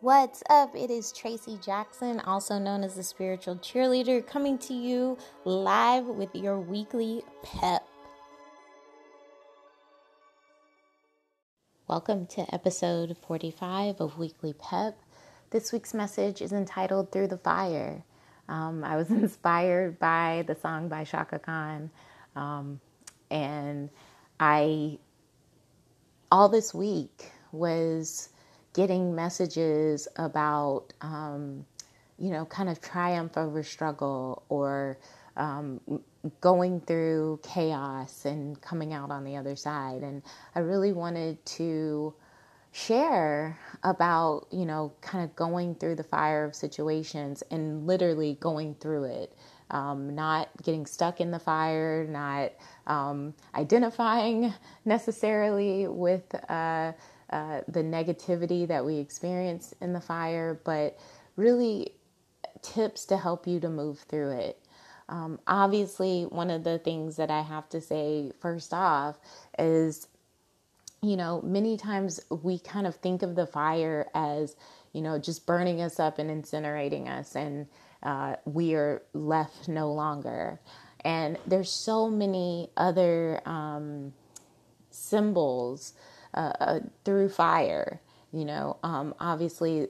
What's up? It is Tracy Jackson, also known as the spiritual cheerleader, coming to you live with your weekly pep. Welcome to episode 45 of Weekly Pep. This week's message is entitled Through the Fire. Um, I was inspired by the song by Chaka Khan, um, and I, all this week, was getting messages about, um, you know, kind of triumph over struggle or um, going through chaos and coming out on the other side. And I really wanted to share about, you know, kind of going through the fire of situations and literally going through it. Um, not getting stuck in the fire, not um, identifying necessarily with uh, uh, the negativity that we experience in the fire, but really tips to help you to move through it. Um, obviously, one of the things that I have to say first off is, you know, many times we kind of think of the fire as, you know, just burning us up and incinerating us, and uh, we are left no longer. And there's so many other um, symbols uh, through fire. You know, um, obviously,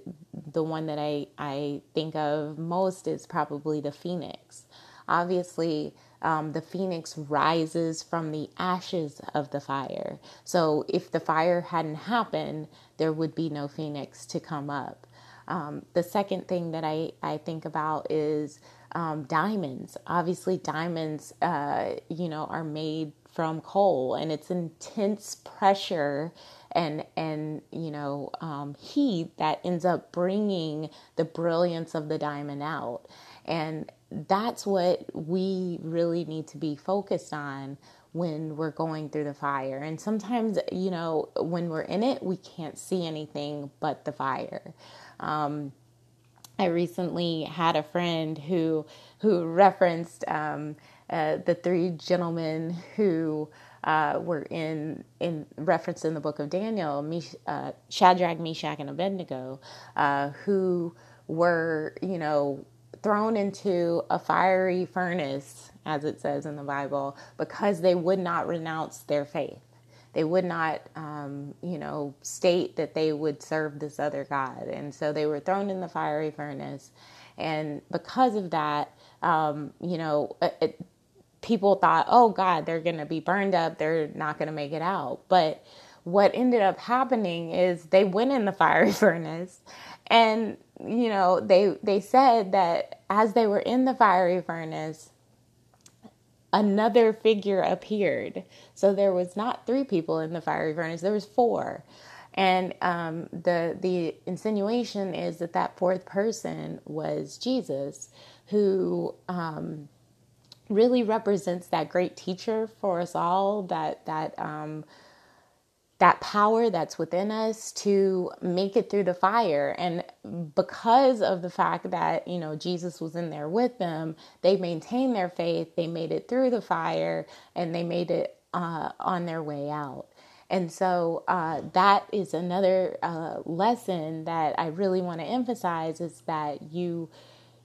the one that I, I think of most is probably the phoenix. Obviously, um, the phoenix rises from the ashes of the fire. So, if the fire hadn't happened, there would be no phoenix to come up. Um, the second thing that I, I think about is um, diamonds. Obviously, diamonds, uh, you know, are made from coal and it's intense pressure and and you know um, heat that ends up bringing the brilliance of the diamond out. And that's what we really need to be focused on when we're going through the fire. And sometimes you know when we're in it we can't see anything but the fire. Um, I recently had a friend who who referenced um, uh, the three gentlemen who uh, were in in reference in the book of Daniel, uh, Shadrach, Meshach, and Abednego, uh, who were you know thrown into a fiery furnace, as it says in the Bible, because they would not renounce their faith. They would not, um, you know, state that they would serve this other God, and so they were thrown in the fiery furnace. And because of that, um, you know, it, people thought, oh God, they're going to be burned up. They're not going to make it out. But what ended up happening is they went in the fiery furnace and you know they they said that as they were in the fiery furnace another figure appeared so there was not three people in the fiery furnace there was four and um, the the insinuation is that that fourth person was jesus who um, really represents that great teacher for us all that that um, that power that's within us to make it through the fire. And because of the fact that you know jesus was in there with them they maintained their faith they made it through the fire and they made it uh, on their way out. And so uh, that is another uh, lesson that i really want to emphasize is that you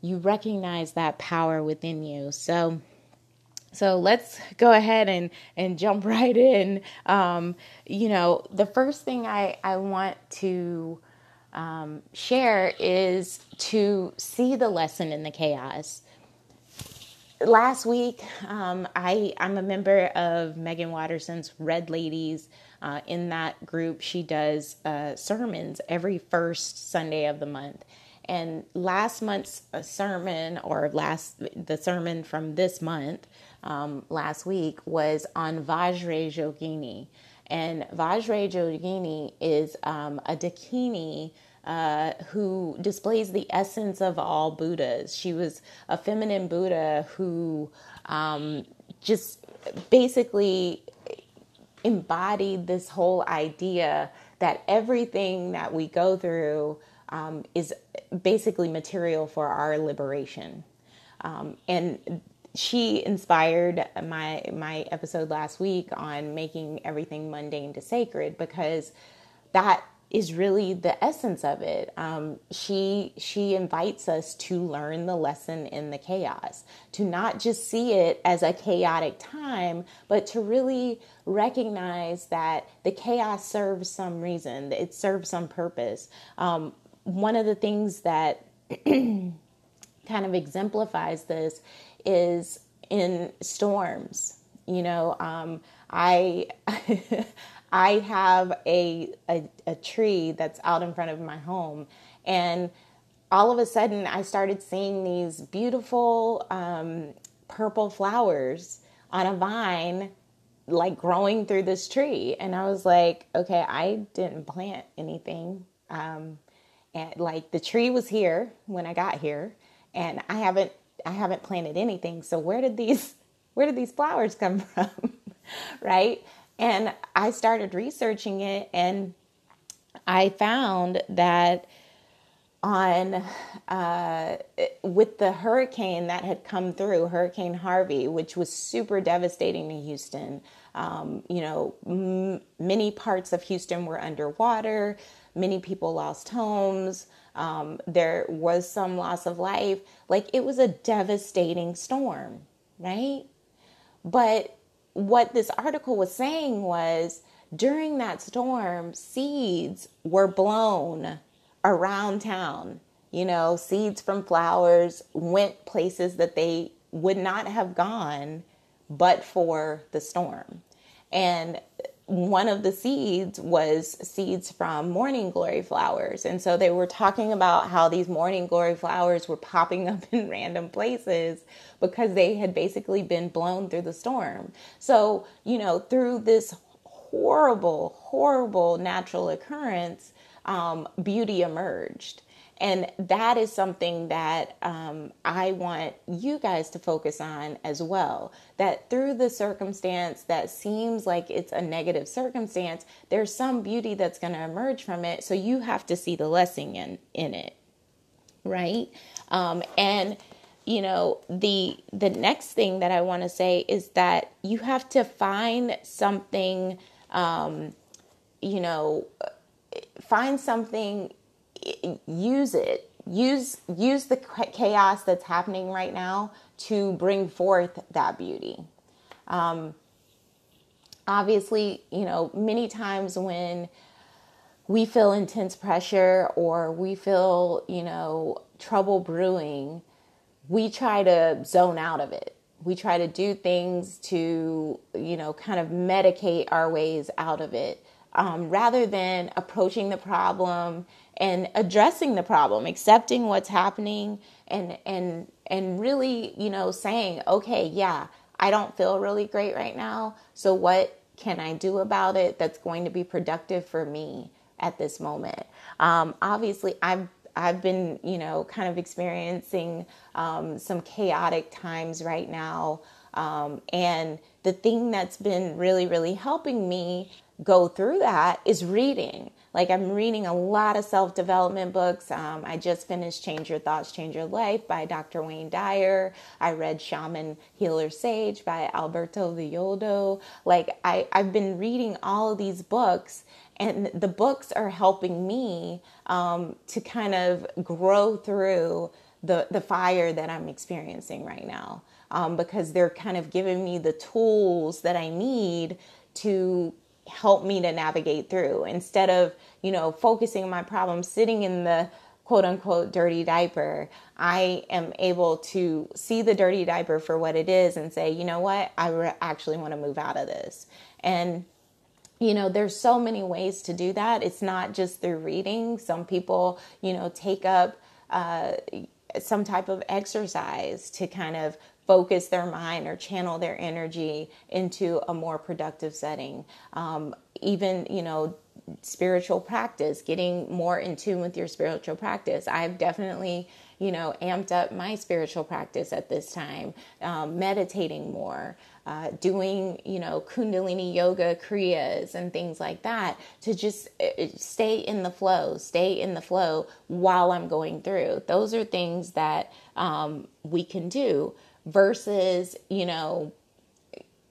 you recognize that power within you. So so let's go ahead and, and jump right in. Um, you know, the first thing I, I want to um, share is to see the lesson in the chaos. Last week, um, I, I'm a member of Meggan Watterson's Red Ladies. Uh, in that group, she does uh, sermons every first Sunday of the month. And last month's uh, sermon, or last the sermon from this month, um, last week was on Vajra Yogini. And Vajra Yogini is um, a Dakini uh, who displays the essence of all Buddhas. She was a feminine Buddha who um, just basically embodied this whole idea that everything that we go through um, is basically material for our liberation. Um, and she inspired my my episode last week on making everything mundane to sacred because that is really the essence of it. Um, she she invites us to learn the lesson in the chaos, to not just see it as a chaotic time, but to really recognize that the chaos serves some reason, it serves some purpose. Um, one of the things that kind of exemplifies this is in storms. You know, um, I I have a, a, a tree that's out in front of my home, and all of a sudden I started seeing these beautiful um, purple flowers on a vine like growing through this tree and i was like okay i didn't plant anything um, and like the tree was here when i got here and i haven't i haven't planted anything so where did these where did these flowers come from right and I started researching it, and I found that on uh, with the hurricane that had come through, Hurricane Harvey, which was super devastating to Houston. Um, you know, m- many parts of Houston were underwater. Many people lost homes. Um, there was some loss of life. Like it was a devastating storm, right? But what this article was saying was during that storm, seeds were blown around town. You know, seeds from flowers went places that they would not have gone but for the storm. And one of the seeds was seeds from morning glory flowers. And so they were talking about how these morning glory flowers were popping up in random places because they had basically been blown through the storm. So, you know, through this horrible, horrible natural occurrence, um, beauty emerged. And that is something that um, I want you guys to focus on as well. That through the circumstance that seems like it's a negative circumstance, there's some beauty that's going to emerge from it. So you have to see the lesson in, in it, right? Um, and you know the the next thing that I want to say is that you have to find something, um, you know, find something use it. Use use the chaos that's happening right now to bring forth that beauty. Um, obviously you know many times when we feel intense pressure or we feel you know trouble brewing we try to zone out of it. We try to do things to you know kind of medicate our ways out of it um, rather than approaching the problem and addressing the problem, accepting what's happening and and and really, you know, saying, "Okay, yeah, I don't feel really great right now. So what can I do about it that's going to be productive for me at this moment?" Um, obviously, I've I've been, you know, kind of experiencing um, some chaotic times right now. Um, and the thing that's been really, really helping me go through that is reading. Like I'm reading a lot of self development books. Um, I just finished Change Your Thoughts, Change Your Life by Dr. Wayne Dyer. I read Shaman Healer Sage by Alberto Villoldo. Like I, I've been reading all of these books and the books are helping me um, to kind of grow through the, the fire that I'm experiencing right now. Um, because they're kind of giving me the tools that I need to help me to navigate through instead of, you know, focusing on my problem sitting in the quote unquote dirty diaper. I am able to see the dirty diaper for what it is and say, you know what, I re- actually want to move out of this. And you know there's so many ways to do that it's not just through reading some people you know take up uh, some type of exercise to kind of focus their mind or channel their energy into a more productive setting. Um, even, you know, spiritual practice, getting more in tune with your spiritual practice. I've definitely, you know, amped up my spiritual practice at this time, um, meditating more. Uh, doing, you know, Kundalini yoga, Kriyas, and things like that to just uh, uh, stay in the flow, stay in the flow while I'm going through. Those are things that um, we can do versus, you know,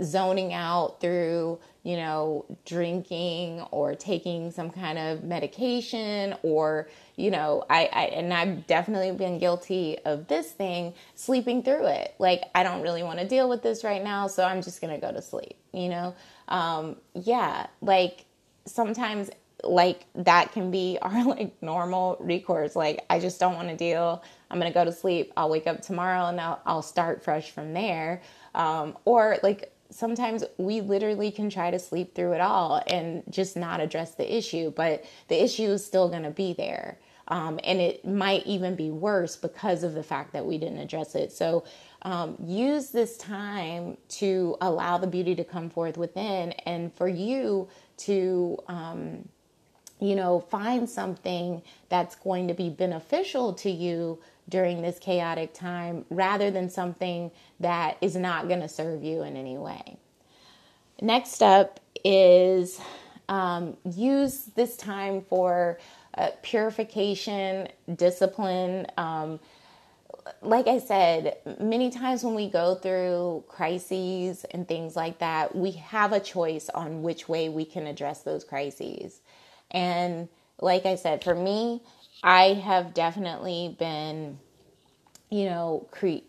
zoning out through you know, drinking or taking some kind of medication or, you know, I, I, and I've definitely been guilty of this thing, sleeping through it. Like, I don't really want to deal with this right now, so I'm just to go to sleep, you know? Um, yeah, like sometimes like that can be our like normal recourse. Like, I just don't want to deal. I'm to go to sleep. I'll wake up tomorrow and I'll, I'll start fresh from there. Um, or like sometimes we literally can try to sleep through it all and just not address the issue, but the issue is still to be there. Um, and it might even be worse because of the fact that we didn't address it. So, um, use this time to allow the beauty to come forth within and for you to, um, you know, find something that's going to be beneficial to you during this chaotic time rather than something that is not going to serve you in any way. Next up is um, use this time for uh, purification, discipline. Um, like I said, many times when we go through crises and things like that, we have a choice on which way we can address those crises. And like I said, for me, I have definitely been, you know, cre-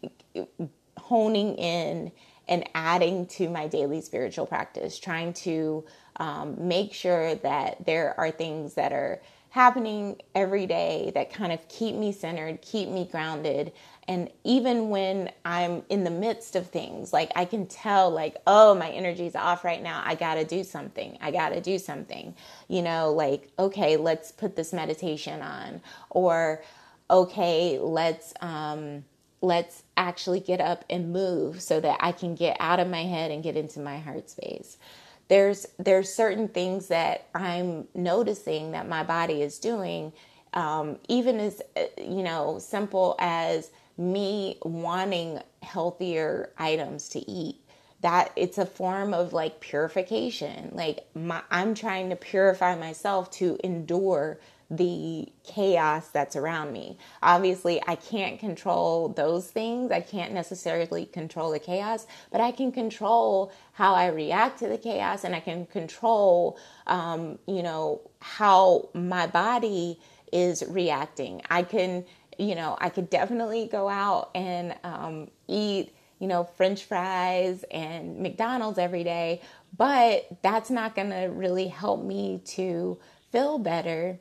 honing in and adding to my daily spiritual practice, trying to um, make sure that there are things that are happening every day that kind of keep me centered, keep me grounded. And even when I'm in the midst of things, like I can tell, like, oh, my energy's off right now. I got to do something. I got to do something. You know, like, okay, let's put this meditation on. Or, okay, let's, um, let's actually get up and move so that I can get out of my head and get into my heart space there's there's certain things that I'm noticing that my body is doing, um, even as you know simple as me wanting healthier items to eat. That it's a form of like purification. Like my, I'm trying to purify myself to endure the chaos that's around me. Obviously, I can't control those things. I can't necessarily control the chaos, but I can control how I react to the chaos and I can control, um, you know, how my body is reacting. I can, you know, I could definitely go out and um, eat you know, French fries and McDonald's every day, but that's not going to really help me to feel better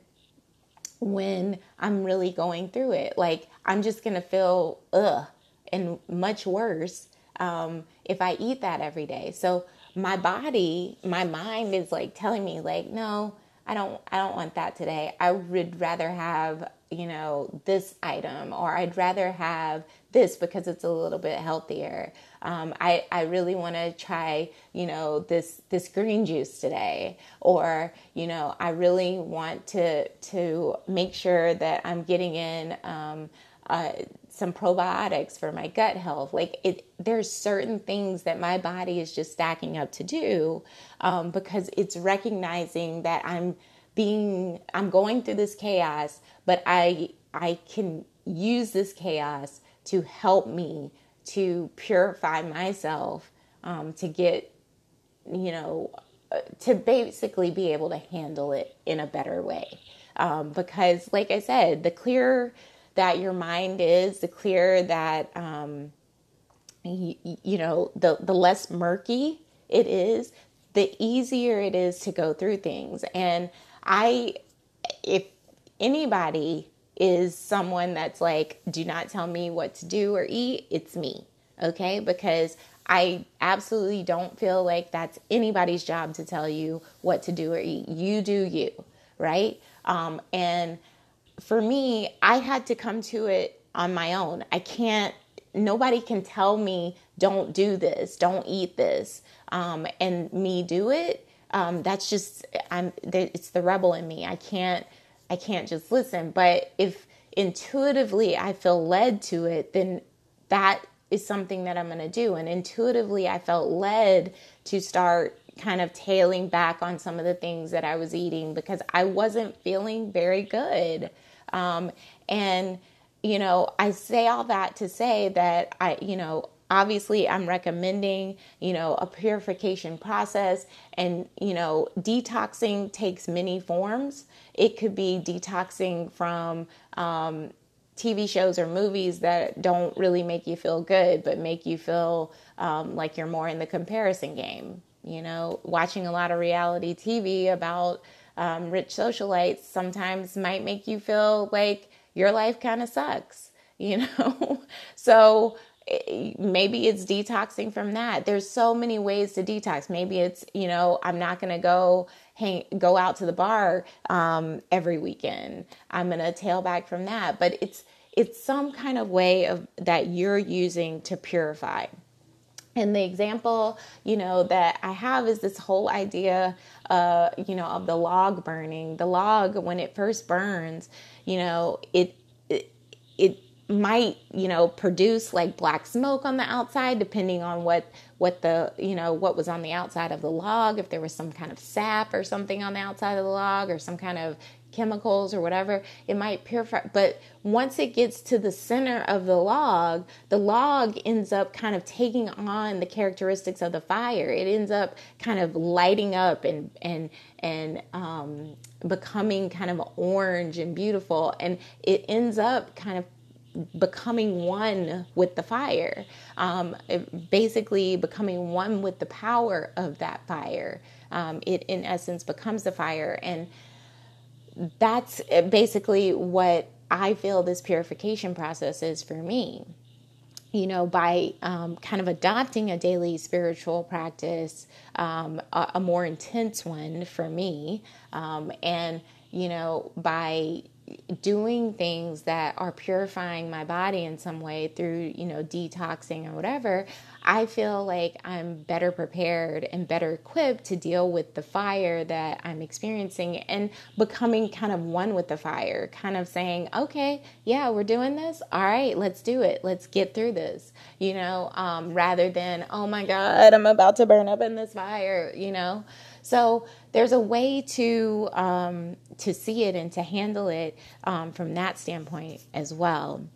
when I'm really going through it. Like I'm just gonna feel ugh and much worse um, if I eat that every day. So my body, my mind is like telling me like, no, I don't, I don't want that today. I would rather have you know this item, or I'd rather have this because it's a little bit healthier. Um, I, I really want to try, you know, this this green juice today, or you know, I really want to to make sure that I'm getting in um, uh, some probiotics for my gut health. Like it, there's certain things that my body is just stacking up to do um, because it's recognizing that I'm being I'm going through this chaos, but I I can use this chaos to help me to purify myself, um, to get, you know, uh, to basically be able to handle it in a better way. Um, because, like I said, the clearer that your mind is, the clearer that, um, you, you know, the, the less murky it is, the easier it is to go through things. And I, if anybody is someone that's like, do not tell me what to do or eat, it's me. Okay? Because I absolutely don't feel like that's anybody's job to tell you what to do or eat. You do you, right? Um, and for me, I had to come to it on my own. I can't, nobody can tell me, don't do this, don't eat this, um, and me do it. Um, that's just, I'm, it's the rebel in me. I can't I can't just listen. But if intuitively I feel led to it, then that is something that I'm going to do. And intuitively, I felt led to start kind of tailing back on some of the things that I was eating because I wasn't feeling very good. Um, and, you know, I say all that to say that I, you know, obviously I'm recommending, you know, a purification process and, you know, detoxing takes many forms. It could be detoxing from um, TV shows or movies that don't really make you feel good, but make you feel um, like you're more in the comparison game. You know, watching a lot of reality TV about um, rich socialites sometimes might make you feel like your life kind of sucks, you know? so eh, maybe it's detoxing from that. There's so many ways to detox. Maybe it's, you know, I'm not going to go hang, go out to the bar um, every weekend. I'm going to tail back from that. But it's, it's some kind of way of that you're using to purify. And the example, you know, that I have is this whole idea, uh, you know, of the log burning. The log, when it first burns, you know, it, it, it might, you know, produce like black smoke on the outside, depending on what, what the, you know, what was on the outside of the log. If there was some kind of sap or something on the outside of the log, or some kind of chemicals or whatever, it might purify. But once it gets to the center of the log, the log ends up kind of taking on the characteristics of the fire. It ends up kind of lighting up and and and um, becoming kind of orange and beautiful, and it ends up kind of becoming one with the fire, um, basically becoming one with the power of that fire. Um, it, in essence, becomes the fire. And that's basically what I feel this purification process is for me. You know, by um, kind of adopting a daily spiritual practice, um, a, a, more intense one for me, um, and, you know, by doing things that are purifying my body in some way through, you know, detoxing or whatever, I feel like I'm better prepared and better equipped to deal with the fire that I'm experiencing and becoming kind of one with the fire, kind of saying, okay, yeah, we're doing this. All right, let's do it. Let's get through this, you know, um, rather than, oh my God, I'm about to burn up in this fire, you know. So there's a way to um, to see it and to handle it um, from that standpoint as well.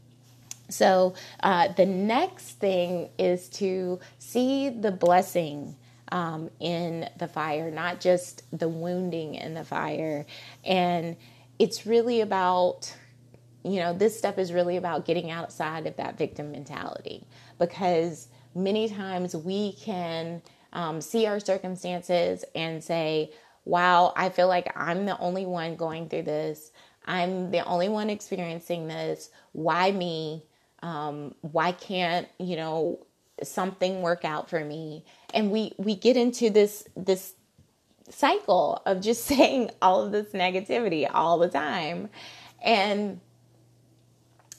So uh, the next thing is to see the blessing um, in the fire, not just the wounding in the fire. And it's really about, you know, this step is really about getting outside of that victim mentality because many times we can um, see our circumstances and say, wow, I feel like I'm the only one going through this. I'm the only one experiencing this. Why me? Um, why can't you know something work out for me? And we we get into this this cycle of just saying all of this negativity all the time, and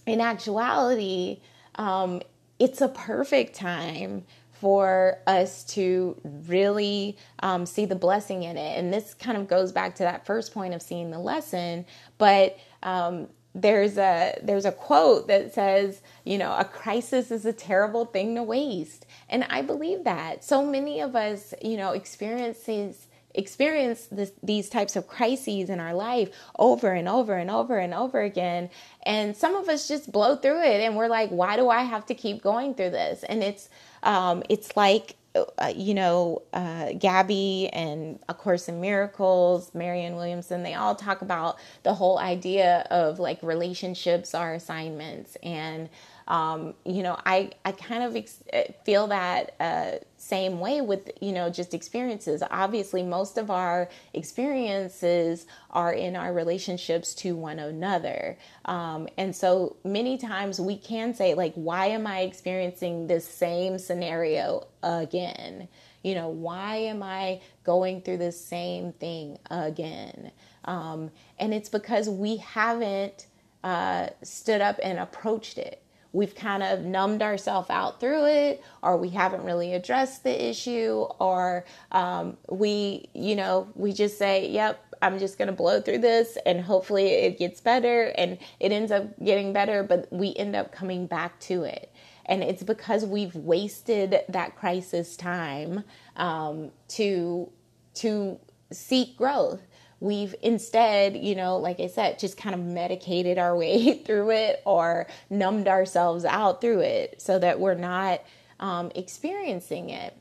in actuality, um, it's a perfect time for us to really um, see the blessing in it. And this kind of goes back to that first point of seeing the lesson. But um, there's a there's a quote that says, you know, a crisis is a terrible thing to waste, and I believe that. So many of us, you know, experiences experience this, these types of crises in our life over and over and over and over again. And some of us just blow through it and we're like, why do I have to keep going through this? And it's, um, it's like uh, you know, uh, Gabby and A Course in Miracles, Marianne Williamson, they all talk about the whole idea of like relationships are assignments. And, um, you know, I, I kind of ex- feel that uh, same way with, you know, just experiences. Obviously, most of our experiences are in our relationships to one another. Um, and so many times we can say, like, why am I experiencing this same scenario again? You know, why am I going through the same thing again? Um, and it's because we haven't uh, stood up and approached it we've kind of numbed ourselves out through it, or we haven't really addressed the issue, or um, we, you know, we just say, yep, I'm just going to blow through this and hopefully it gets better and it ends up getting better, but we end up coming back to it. And it's because we've wasted that crisis time um, to to seek growth we've instead, you know, like I said, just kind of medicated our way through it or numbed ourselves out through it so that we're not um, experiencing it.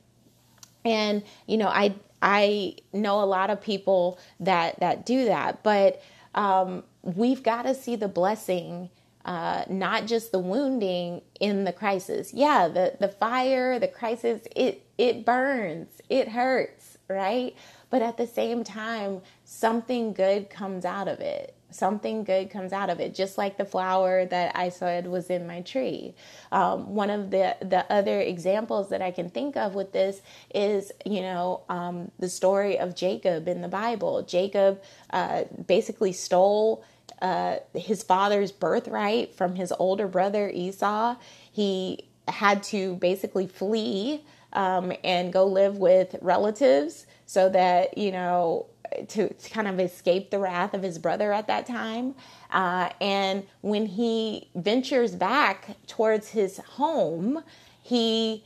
And you know, I I know a lot of people that that do that, but um, we've got to see the blessing uh, not just the wounding in the crisis. Yeah, the the fire, the crisis, it it burns, it hurts, right? But at the same time, something good comes out of it. Something good comes out of it, just like the flower that I said was in my tree. Um, one of the the other examples that I can think of with this is, you know, um, the story of Jacob in the Bible. Jacob uh, basically stole uh, his father's birthright from his older brother Esau. He had to basically flee um, and go live with relatives so that, you know, to, to, kind of escape the wrath of his brother at that time. Uh, and when he ventures back towards his home, he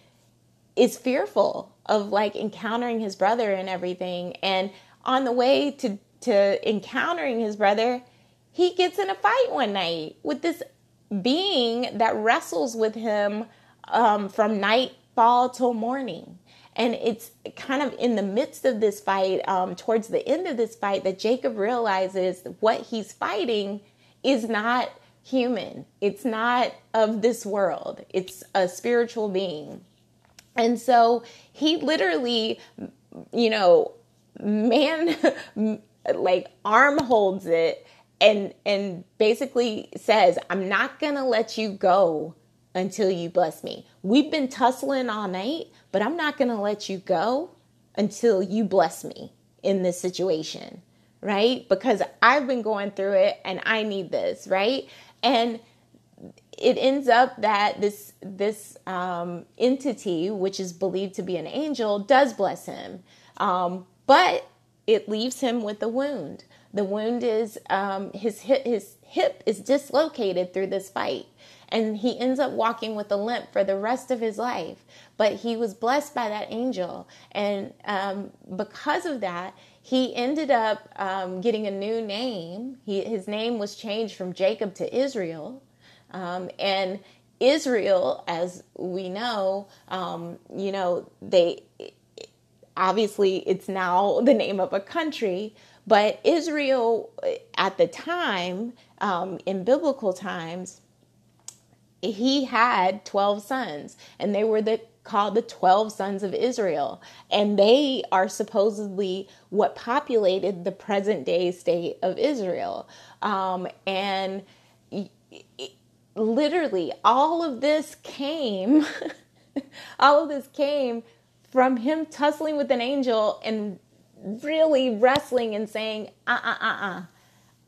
is fearful of like encountering his brother and everything. And on the way to, to encountering his brother, he gets in a fight one night with this being that wrestles with him um, from nightfall till morning. And it's kind of in the midst of this fight, um, towards the end of this fight, that Jacob realizes what he's fighting is not human. It's not of this world. It's a spiritual being. And so he literally, you know, man, like arm holds it and and basically says, "I'm not going to let you go until you bless me. We've been tussling all night, but I'm not going to let you go until you bless me in this situation." Right? Because I've been going through it and I need this, right? And it ends up that this this um, entity, which is believed to be an angel, does bless him, um, but it leaves him with a wound. The wound is um, his hip, his hip is dislocated through this fight, and he ends up walking with a limp for the rest of his life. But he was blessed by that angel, and um, because of that, he ended up um, getting a new name. He, his name was changed from Jacob to Israel, um, and Israel, as we know, um, you know they obviously it's now the name of a country but Israel, at the time, um, in biblical times, he had 12 sons, and they were the called the 12 sons of Israel. And they are supposedly what populated the present day state of Israel. Um, and literally, all of this came, all of this came from him tussling with an angel and really wrestling and saying, uh uh uh uh,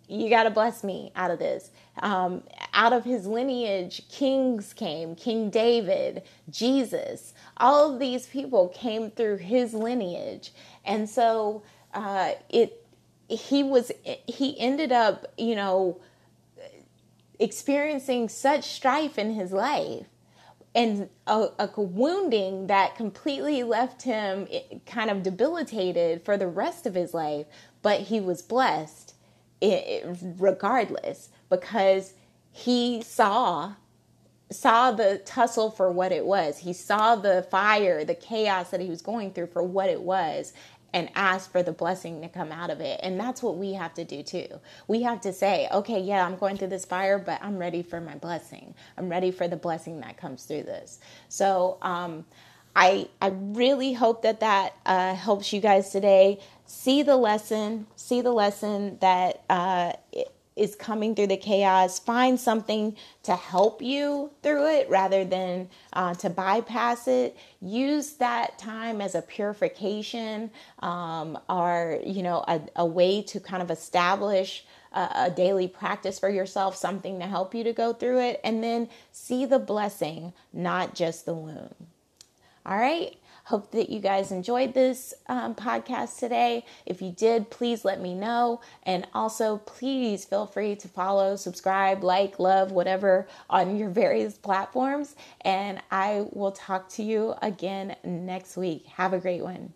you got to bless me out of this. Um, out of his lineage, kings came, King David, Jesus, all of these people came through his lineage. And so uh, it, he was, he ended up, you know, experiencing such strife in his life and a, a, wounding that completely left him eh, kind of debilitated for the rest of his life but he was blessed eh, eh, regardless because he saw saw the tussle for what it was he saw the fire the chaos that he was going through for what it was and ask for the blessing to come out of it. And that's what we have to do too. We have to say, okay, yeah, I'm going through this fire, but I'm ready for my blessing. I'm ready for the blessing that comes through this. So, um, I, I really hope that that uh, helps you guys today. See the lesson, see the lesson that uh, is coming through the chaos, find something to help you through it rather than uh, to bypass it. Use that time as a purification um, or, you know, a, a, way to kind of establish a, a daily practice for yourself, something to help you to go through it. And then see the blessing, not just the wound. All right. Hope that you guys enjoyed this um, podcast today. If you did, please let me know. And also, please feel free to follow, subscribe, like, love, whatever on your various platforms. And I will talk to you again next week. Have a great one.